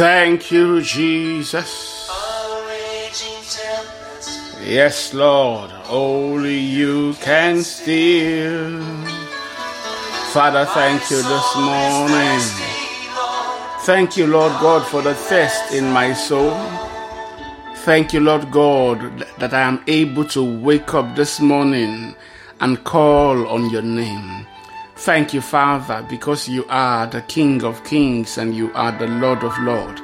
Thank you, Jesus. Yes, Lord, only you can steal. Father, thank you this morning. Thank you, Lord God, for the thirst in my soul. Thank you, Lord God, that I am able to wake up this morning and call on your name. Thank you, Father, because you are the King of kings and you are the Lord of lords.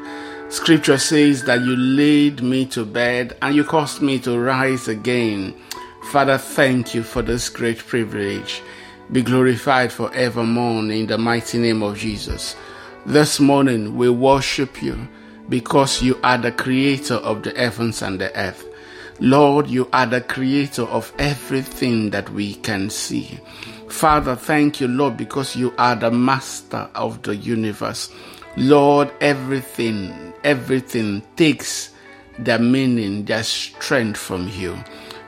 Scripture says that you laid me to bed and you caused me to rise again. Father, thank you for this great privilege. Be glorified forevermore in the mighty name of Jesus. This morning we worship you because you are the creator of the heavens and the earth. Lord, you are the creator of everything that we can see. Father, thank you, Lord, because you are the master of the universe. Lord, everything, everything takes their meaning, their strength from you.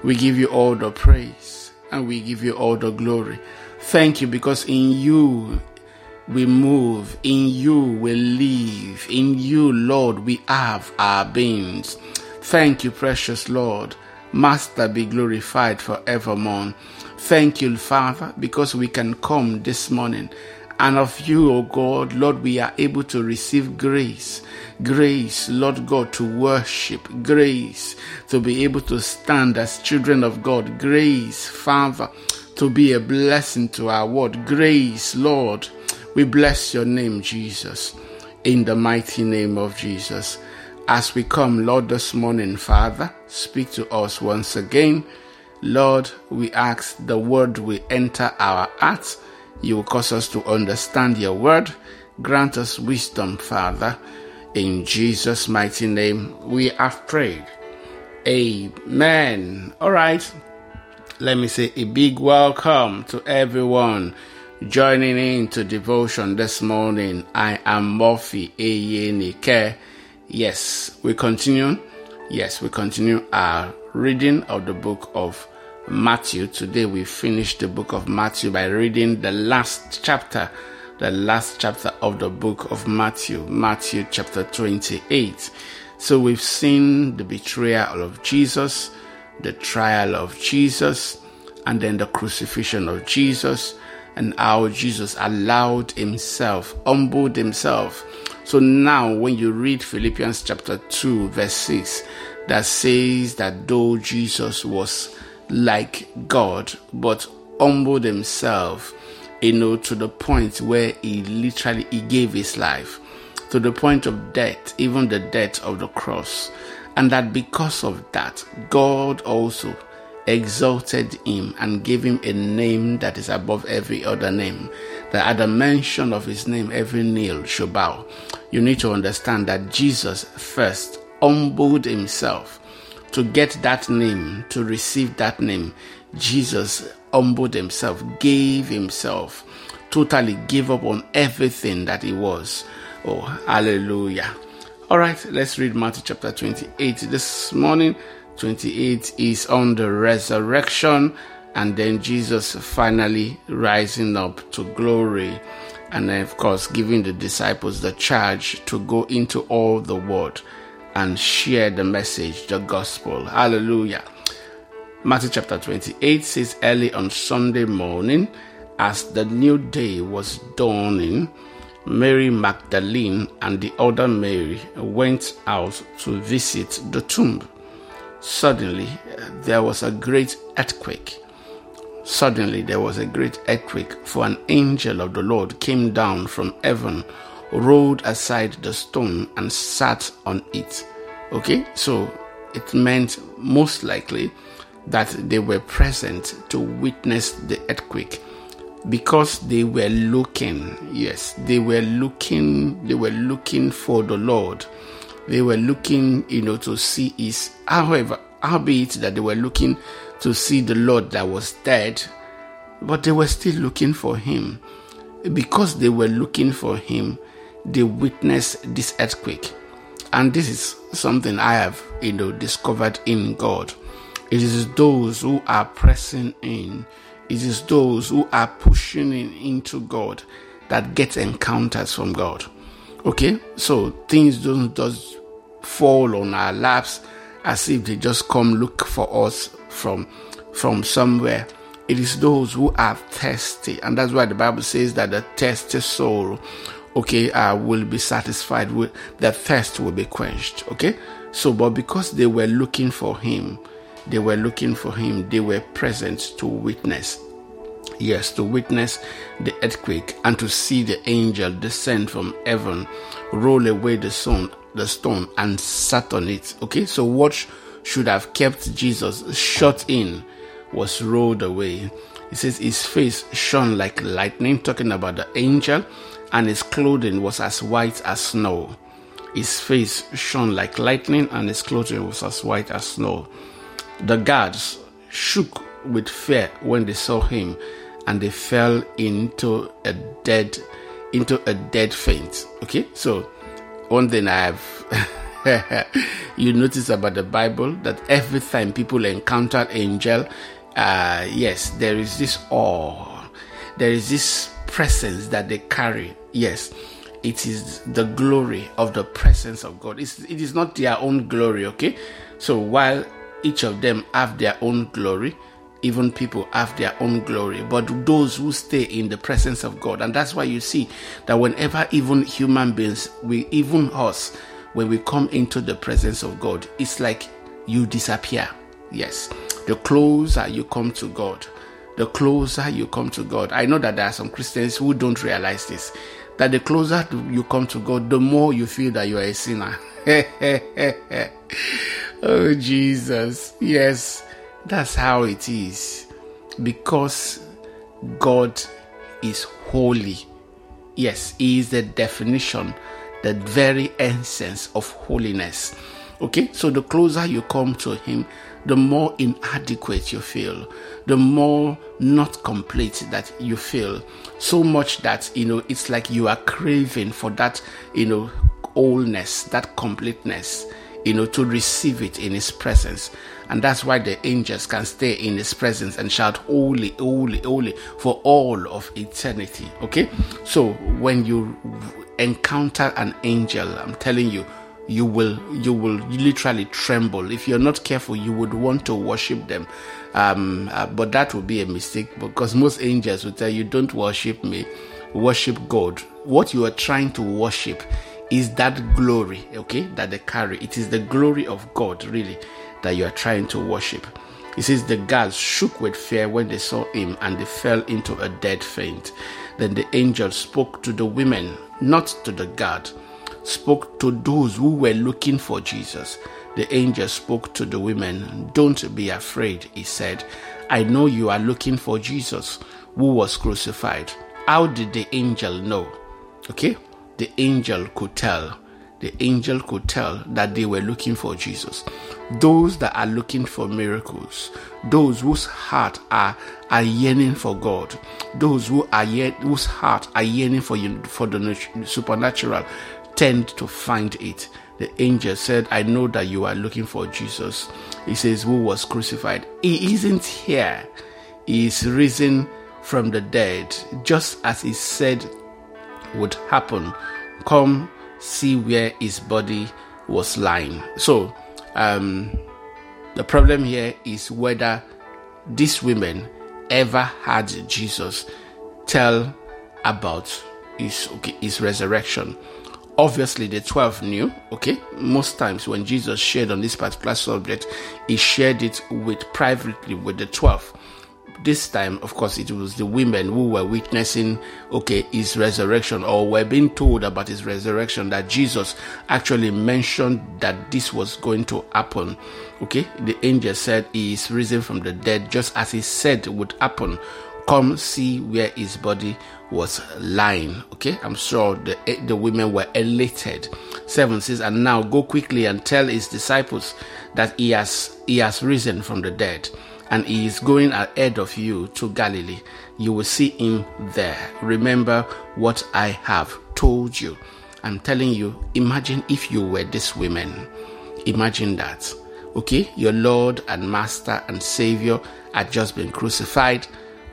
We give you all the praise and we give you all the glory. Thank you because in you we move, in you we live, in you, Lord, we have our beings. Thank you, precious Lord. Master be glorified forevermore. Thank you, Father, because we can come this morning. And of you, O God, Lord, we are able to receive grace. Grace, Lord God, to worship. Grace to be able to stand as children of God. Grace, Father, to be a blessing to our world. Grace, Lord. We bless your name, Jesus, in the mighty name of Jesus. As we come, Lord, this morning, Father, speak to us once again. Lord, we ask the word will enter our hearts. You will cause us to understand your word. Grant us wisdom, Father. In Jesus' mighty name, we have prayed. Amen. All right. Let me say a big welcome to everyone joining in to devotion this morning. I am Murphy Eyenike. Yes, we continue. Yes, we continue our reading of the book of Matthew. Today we finish the book of Matthew by reading the last chapter, the last chapter of the book of Matthew, Matthew chapter 28. So we've seen the betrayal of Jesus, the trial of Jesus, and then the crucifixion of Jesus, and how Jesus allowed himself, humbled himself so now, when you read Philippians chapter 2, verse 6, that says that though Jesus was like God, but humbled himself, you know, to the point where he literally he gave his life to the point of death, even the death of the cross. And that because of that, God also exalted him and gave him a name that is above every other name. That at the mention of his name, every knee shall bow you need to understand that Jesus first humbled himself to get that name, to receive that name. Jesus humbled himself, gave himself, totally gave up on everything that he was. Oh, hallelujah. All right, let's read Matthew chapter 28 this morning. 28 is on the resurrection and then Jesus finally rising up to glory and then of course giving the disciples the charge to go into all the world and share the message, the gospel. Hallelujah. Matthew chapter 28 says, Early on Sunday morning, as the new day was dawning, Mary Magdalene and the other Mary went out to visit the tomb. Suddenly, there was a great earthquake Suddenly there was a great earthquake, for an angel of the Lord came down from heaven, rolled aside the stone, and sat on it. Okay, so it meant most likely that they were present to witness the earthquake because they were looking yes they were looking they were looking for the lord they were looking you know to see his however albeit that they were looking to see the Lord that was dead, but they were still looking for him. Because they were looking for him, they witnessed this earthquake. And this is something I have, you know, discovered in God. It is those who are pressing in, it is those who are pushing in into God that get encounters from God. Okay, so things don't just fall on our laps as if they just come look for us from from somewhere. It is those who are thirsty, and that's why the Bible says that the thirsty soul, okay, uh, will be satisfied with the thirst will be quenched. Okay, so but because they were looking for Him, they were looking for Him. They were present to witness yes, to witness the earthquake and to see the angel descend from heaven, roll away the stone, the stone, and sat on it. Okay, so what should have kept Jesus shut in was rolled away. It says his face shone like lightning, talking about the angel, and his clothing was as white as snow. His face shone like lightning, and his clothing was as white as snow. The guards shook with fear when they saw him and they fell into a dead into a dead faint okay so one thing i have you notice about the bible that every time people encounter angel uh yes there is this awe there is this presence that they carry yes it is the glory of the presence of god it's, it is not their own glory okay so while each of them have their own glory even people have their own glory, but those who stay in the presence of God. And that's why you see that whenever even human beings, we even us, when we come into the presence of God, it's like you disappear. Yes. The closer you come to God, the closer you come to God. I know that there are some Christians who don't realize this. That the closer you come to God, the more you feel that you are a sinner. oh, Jesus. Yes that's how it is. Because God is holy. Yes, He is the definition, the very essence of holiness. Okay, so the closer you come to Him, the more inadequate you feel, the more not complete that you feel. So much that, you know, it's like you are craving for that, you know, wholeness, that completeness you know, to receive it in His presence. And that's why the angels can stay in His presence and shout, Holy, holy, holy, for all of eternity. Okay? So when you encounter an angel, I'm telling you, you will you will literally tremble if you're not careful you would want to worship them um, uh, but that would be a mistake because most angels will tell you don't worship me worship god what you are trying to worship is that glory, okay, that they carry. It is the glory of God, really, that you are trying to worship. He says the guards shook with fear when they saw him and they fell into a dead faint. Then the angel spoke to the women, not to the guard, spoke to those who were looking for Jesus. The angel spoke to the women, Don't be afraid, he said. I know you are looking for Jesus who was crucified. How did the angel know? Okay, the angel could tell. The angel could tell that they were looking for Jesus. Those that are looking for miracles, those whose heart are, are yearning for God, those who are yet, whose heart are yearning for for the supernatural, tend to find it. The angel said, I know that you are looking for Jesus. He says, Who was crucified? He isn't here. He is risen from the dead, just as he said would happen. Come see where his body was lying. So, um, the problem here is whether these women ever had Jesus tell about his his resurrection. Obviously, the 12 knew, okay? Most times when Jesus shared on this particular subject, he shared it with privately with the 12 this time, of course, it was the women who were witnessing, okay, his resurrection or were being told about his resurrection that Jesus actually mentioned that this was going to happen. Okay, the angel said he is risen from the dead, just as he said would happen. Come see where his body was lying. Okay, I'm sure the the women were elated. Seven says, and now go quickly and tell his disciples that he has he has risen from the dead and he is going ahead of you to Galilee. You will see him there. Remember what I have told you. I'm telling you, imagine if you were this women. Imagine that. Okay, your Lord and Master and Savior had just been crucified.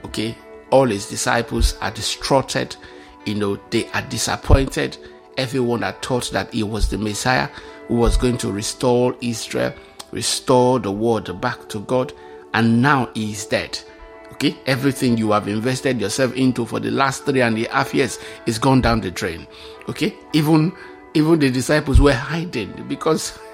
Okay, all his disciples are distraught. You know, they are disappointed. everyone had thought that he was the Messiah who was going to restore Israel, restore the world back to God, and now he is dead. Okay, everything you have invested yourself into for the last three and a half years is gone down the drain. Okay, even even the disciples were hiding because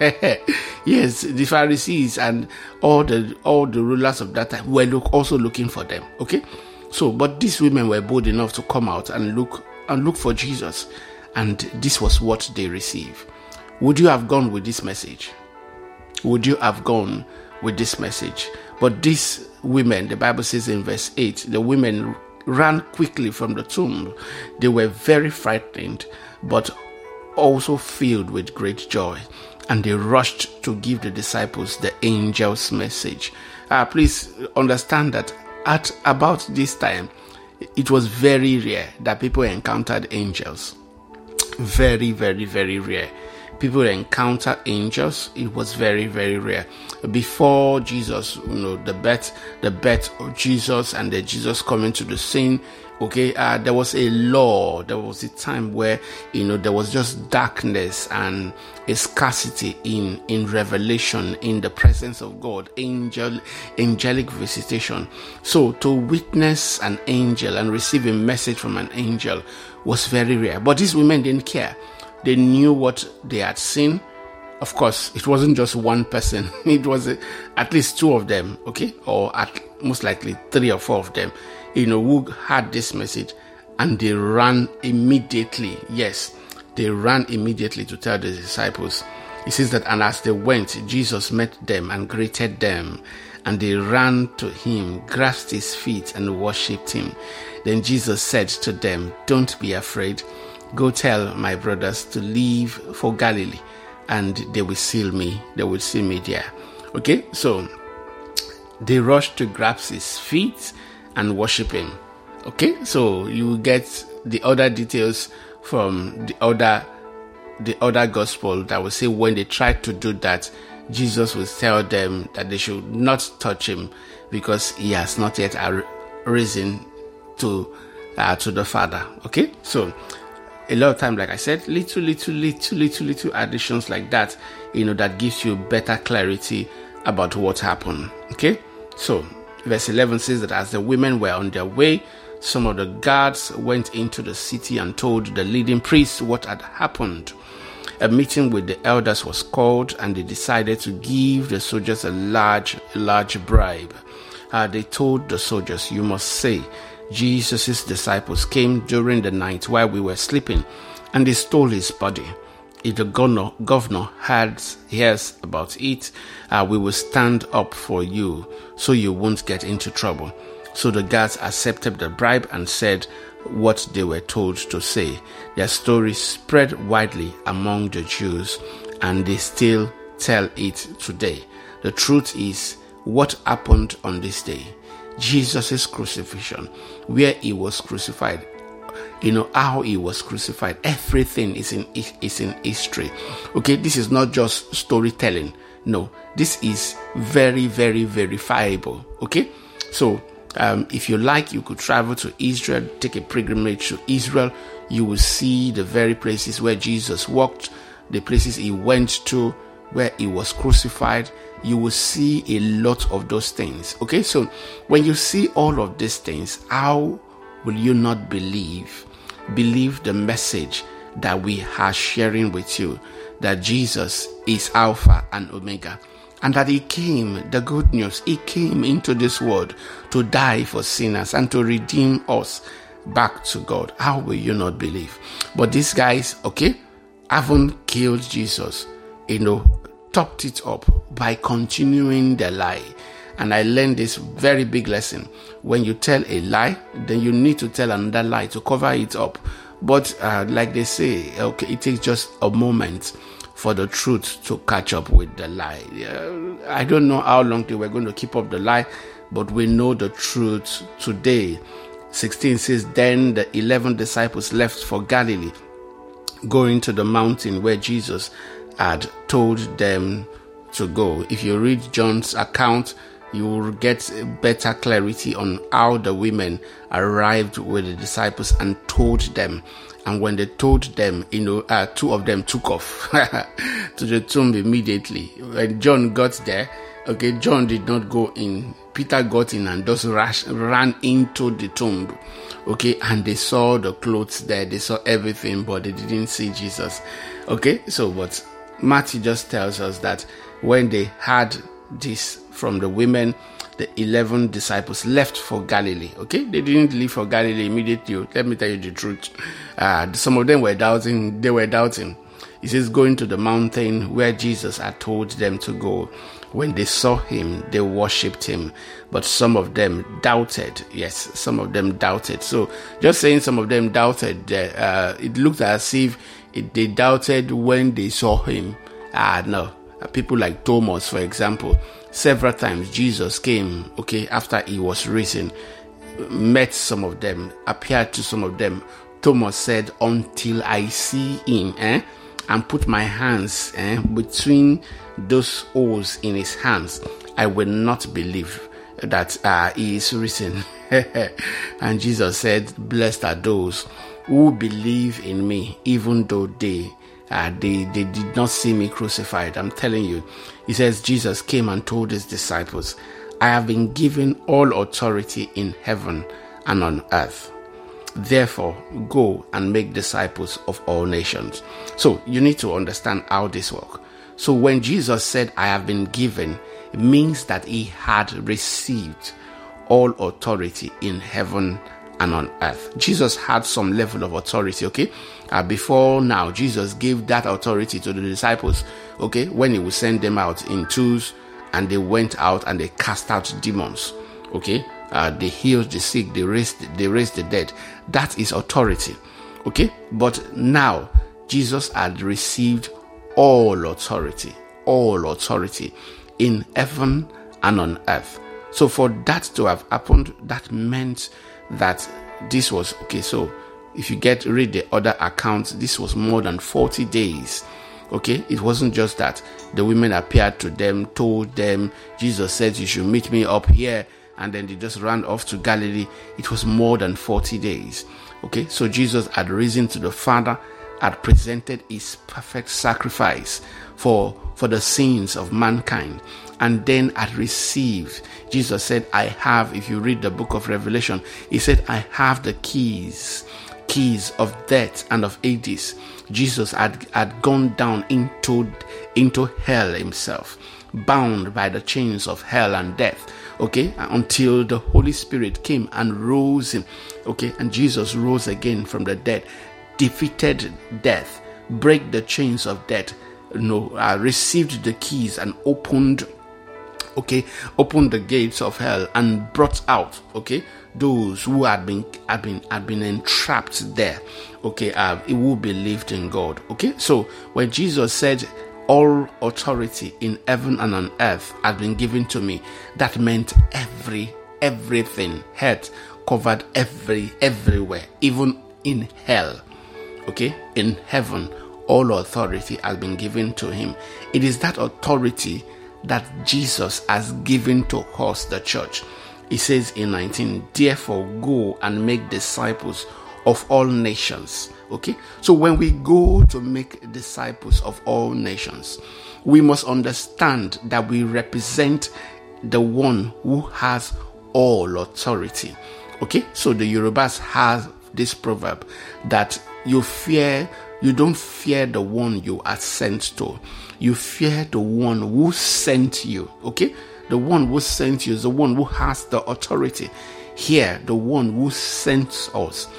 yes the pharisees and all the all the rulers of that time were look, also looking for them okay? So but these women were bold enough to come out and look and look for jesus and this was what they received. Would you have gone with this message? Would you have gone with this message? But these women the bible says in verse 8 the women ran quickly from the tomb. They were very frightened but also filled with great joy, and they rushed to give the disciples the angel's message. Uh, please understand that at about this time, it was very rare that people encountered angels. Very, very, very rare. People encounter angels. It was very, very rare. Before Jesus, you know, the birth, the birth of Jesus and the Jesus coming to the scene, okay uh, there was a law there was a time where you know there was just darkness and a scarcity in in revelation in the presence of god angel angelic visitation. So to witness an angel and receive a message from an angel was very rare. But these women didn't care. They knew what they had seen. Of course it wasn't just one person. It was at least two of them okay? Or at most likely three or four of them you know, who had this message and they ran immediately. Yes, they ran immediately to tell the disciples. He says that, and as they went, Jesus met them and greeted them, and they ran to him, grasped his feet, and worshipped him. Then Jesus said to them, Don't be afraid. Go tell my brothers to leave for Galilee, and they will see me. They will see me there. Okay, so they rushed to grasp his feet and worship him. Okay, so you get the other details from the other the other gospel that will say when they tried to do that, Jesus will tell them that they should not touch him because he has not yet risen to uh, to the Father. Okay, so a lot of time, like I said, little, little, little, little, little additions like that, you know, that gives you better clarity about what happened. Okay, so Verse 11 says that as the women were on their way, some of the guards went into the city and told the leading priests what had happened. A meeting with the elders was called, and they decided to give the soldiers a large, large bribe. Uh, they told the soldiers, You must say, Jesus' disciples came during the night while we were sleeping, and they stole his body if the governor, governor hears about it, uh, we will stand up for you so you won't get into trouble. So the guards accepted the bribe and said what they were told to say. Their story spread widely among the Jews and they still tell it today. The truth is what happened on this day. Jesus' crucifixion, where he was crucified, you know how he was crucified. Everything is in is in history. Okay this is not just storytelling. No this is very very verifiable. Okay so um, if you like you could travel to israel take a pilgrimage to israel. You will see the very places where jesus walked the places he went to where he was crucified. You will see a lot of those things. Okay so when you see all of these things how will you not believe believe the message that we are sharing with you that Jesus is Alpha and Omega and that He came, the good news, He came into this world to die for sinners and to redeem us back to God. How will you not believe? But these guys, okay, haven't killed Jesus, you know, topped it up by continuing the lie. And I learned this very big lesson. When you tell a lie, then you need to tell another lie to cover it up. But uh, like they say, okay, it takes just a moment for the truth to catch up with the lie. Uh, I don't know how long they were going to keep up the lie, but we know the truth today. 16 says, Then the 11 disciples left for Galilee, going to the mountain where Jesus had told them to go. If you read John's account, you will get better clarity on how the women arrived with the disciples and told them And when they told them, you know, uh, two of them took off to the tomb immediately. When John got there, okay, John did not go in. Peter got in and just rush, ran into the tomb. Okay, and they saw the clothes there, they saw everything, but they didn't see Jesus. Okay, so but Matthew just tells us that when they had this from the women, the 11 disciples left for Galilee. Okay, they didn't leave for Galilee immediately. Let me tell you the truth. Uh, some of them were doubting, they were doubting. He says, going to the mountain where Jesus had told them to go. When they saw him, they worshipped him, but some of them doubted. Yes, some of them doubted. So, just saying some of them doubted, uh, it looked as if it, they doubted when they saw him. Ah, no. People like Thomas, for example, several times Jesus came, okay, after he was risen, met some of them, appeared to some of them. Thomas said, Until I see him, eh, and put my hands eh, between those holes in his hands, I will not believe that uh, he is risen. and Jesus said, Blessed are those who believe in me, even though they uh, they, they did not see me crucified. I'm telling you. He says, Jesus came and told his disciples, I have been given all authority in heaven and on earth. Therefore, go and make disciples of all nations. So, you need to understand how this works. So, when Jesus said, I have been given, it means that he had received all authority in heaven and on earth. Jesus had some level of authority, okay? Uh, before now, Jesus gave that authority to the disciples, okay? When he would send them out in twos and they went out and they cast out demons, okay? Uh, they healed the sick, they raised, they raised the dead. That is authority, okay? But now, Jesus had received all authority, all authority in heaven and on earth. So for that to have happened, that meant that this was okay. So if you get read the other accounts, this was more than 40 days. Okay, it wasn't just that the women appeared to them, told them, Jesus said, You should meet me up here, and then they just ran off to Galilee. It was more than 40 days. Okay, so Jesus had risen to the Father, had presented his perfect sacrifice for, for the sins of mankind, and then had received. Jesus said, I have, if you read the book of Revelation, he said, I have the keys, keys of death and of Hades. Jesus had, had gone down into, into hell himself, bound by the chains of hell and death. Okay, until the Holy Spirit came and rose him. Okay, and Jesus rose again from the dead, defeated death, break the chains of death, you know, uh, received the keys and opened okay opened the gates of hell and brought out okay those who had been had been had been entrapped there okay uh, who believed in god okay? So when jesus said all authority in heaven and on earth had been given to me that meant every everything had covered every everywhere even in hell okay? In heaven all authority has been given to him. It is that authority that Jesus has given to us, the church. He says in 19, therefore go and make disciples of all nations. Okay, so when we go to make disciples of all nations, we must understand that we represent the one who has all authority. Okay, so the Yorubas have this proverb that you fear you don't fear the one you are sent to. You fear the one who sent you. Okay? The one who sent you is the one who has the authority. Here, the one who sent us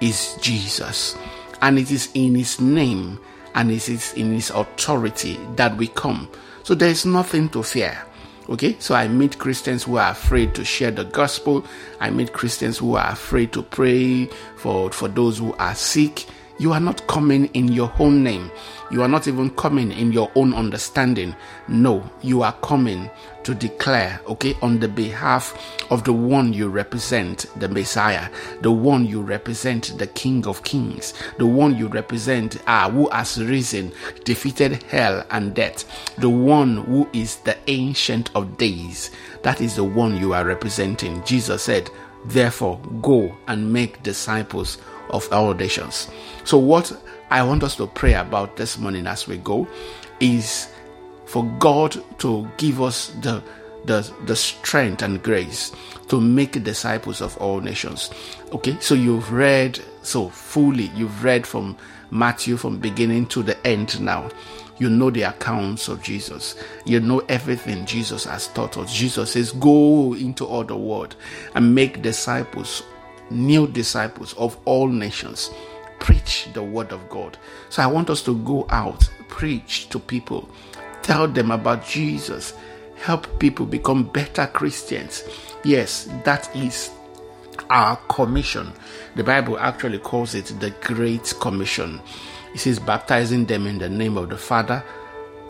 is Jesus. And it is in his name and it is in his authority that we come. So there is nothing to fear. Okay, so I meet Christians who are afraid to share the gospel. I meet Christians who are afraid to pray for, for those who are sick. You are not coming in your own name. You are not even coming in your own understanding. No, you are coming to declare, okay, on the behalf of the one you represent, the Messiah, the one you represent, the King of Kings, the one you represent, ah, who has risen, defeated hell and death, the one who is the Ancient of Days. That is the one you are representing. Jesus said, Therefore, go and make disciples of our nations. So, what I want us to pray about this morning as we go is for God to give us the the, the strength and grace to make disciples of all nations. Okay, so you've read so fully, you've read from Matthew from beginning to the end now. You know the accounts of Jesus. You know everything Jesus has taught us. Jesus says, Go into all the world and make disciples, new disciples of all nations. Preach the word of God. So I want us to go out, preach to people, tell them about Jesus, help people become better Christians. Yes, that is our commission. The Bible actually calls it the Great Commission. It says, baptizing them in the name of the Father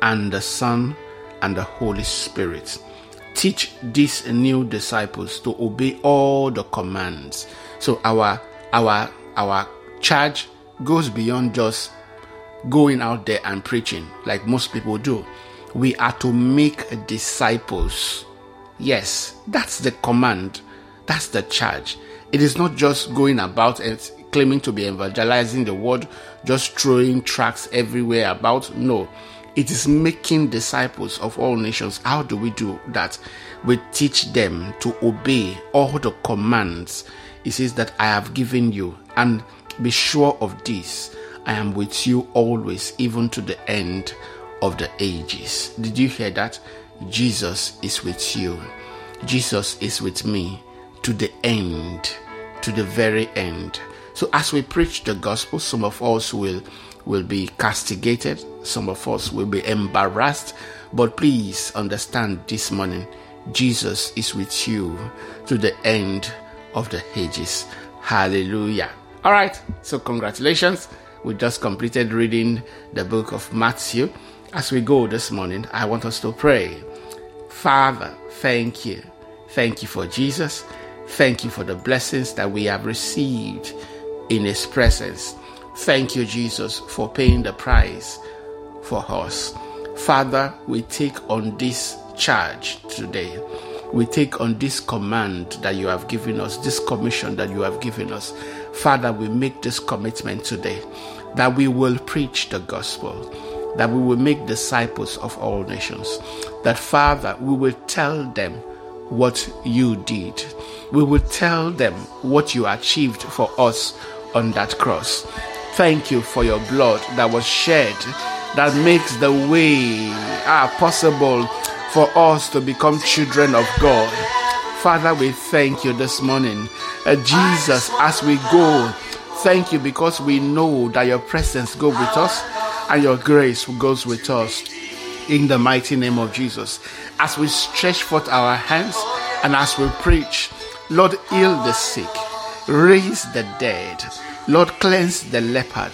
and the Son and the Holy Spirit. Teach these new disciples to obey all the commands. So our our our charge goes beyond just going out there and preaching like most people do. We are to make disciples. Yes, that's the command. That's the charge. It is not just going about and claiming to be evangelizing the world, just throwing tracts everywhere about. No, it is making disciples of all nations. How do we do that? We teach them to obey all the commands. It says that I have given you, and be sure of this I am with you always, even to the end of the ages. Did you hear that? Jesus is with you. Jesus is with me to the end, to the very end. So as we preach the gospel, some of us will will be castigated, some of us will be embarrassed, but please understand this morning Jesus is with you to the end of the ages. Hallelujah. All right. So congratulations. We just completed reading the book of Matthew. As we go this morning, I want us to pray. Father, thank you. Thank you for Jesus. Thank you for the blessings that we have received in His presence. Thank you, Jesus, for paying the price for us. Father, we take on this charge today. We take on this command that you have given us, this commission that you have given us. Father, we make this commitment today that we will preach the gospel, that we will make disciples of all nations, that Father, we will tell them what you did. We will tell them what you achieved for us on that cross. Thank you for your blood that was shed that makes the way ah, possible for us to become children of God. Father, we thank you this morning. Uh, Jesus, as we go, thank you because we know that your presence goes with us and your grace goes with us. In the mighty name of Jesus. As we stretch forth our hands and as we preach, Lord, heal the sick, raise the dead, Lord, cleanse the leopard,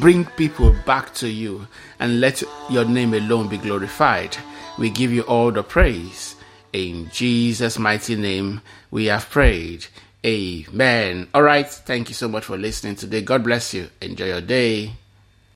bring people back to you, and let your name alone be glorified. We give you all the praise. In Jesus' mighty name, we have prayed. Amen. All right. Thank you so much for listening today. God bless you. Enjoy your day.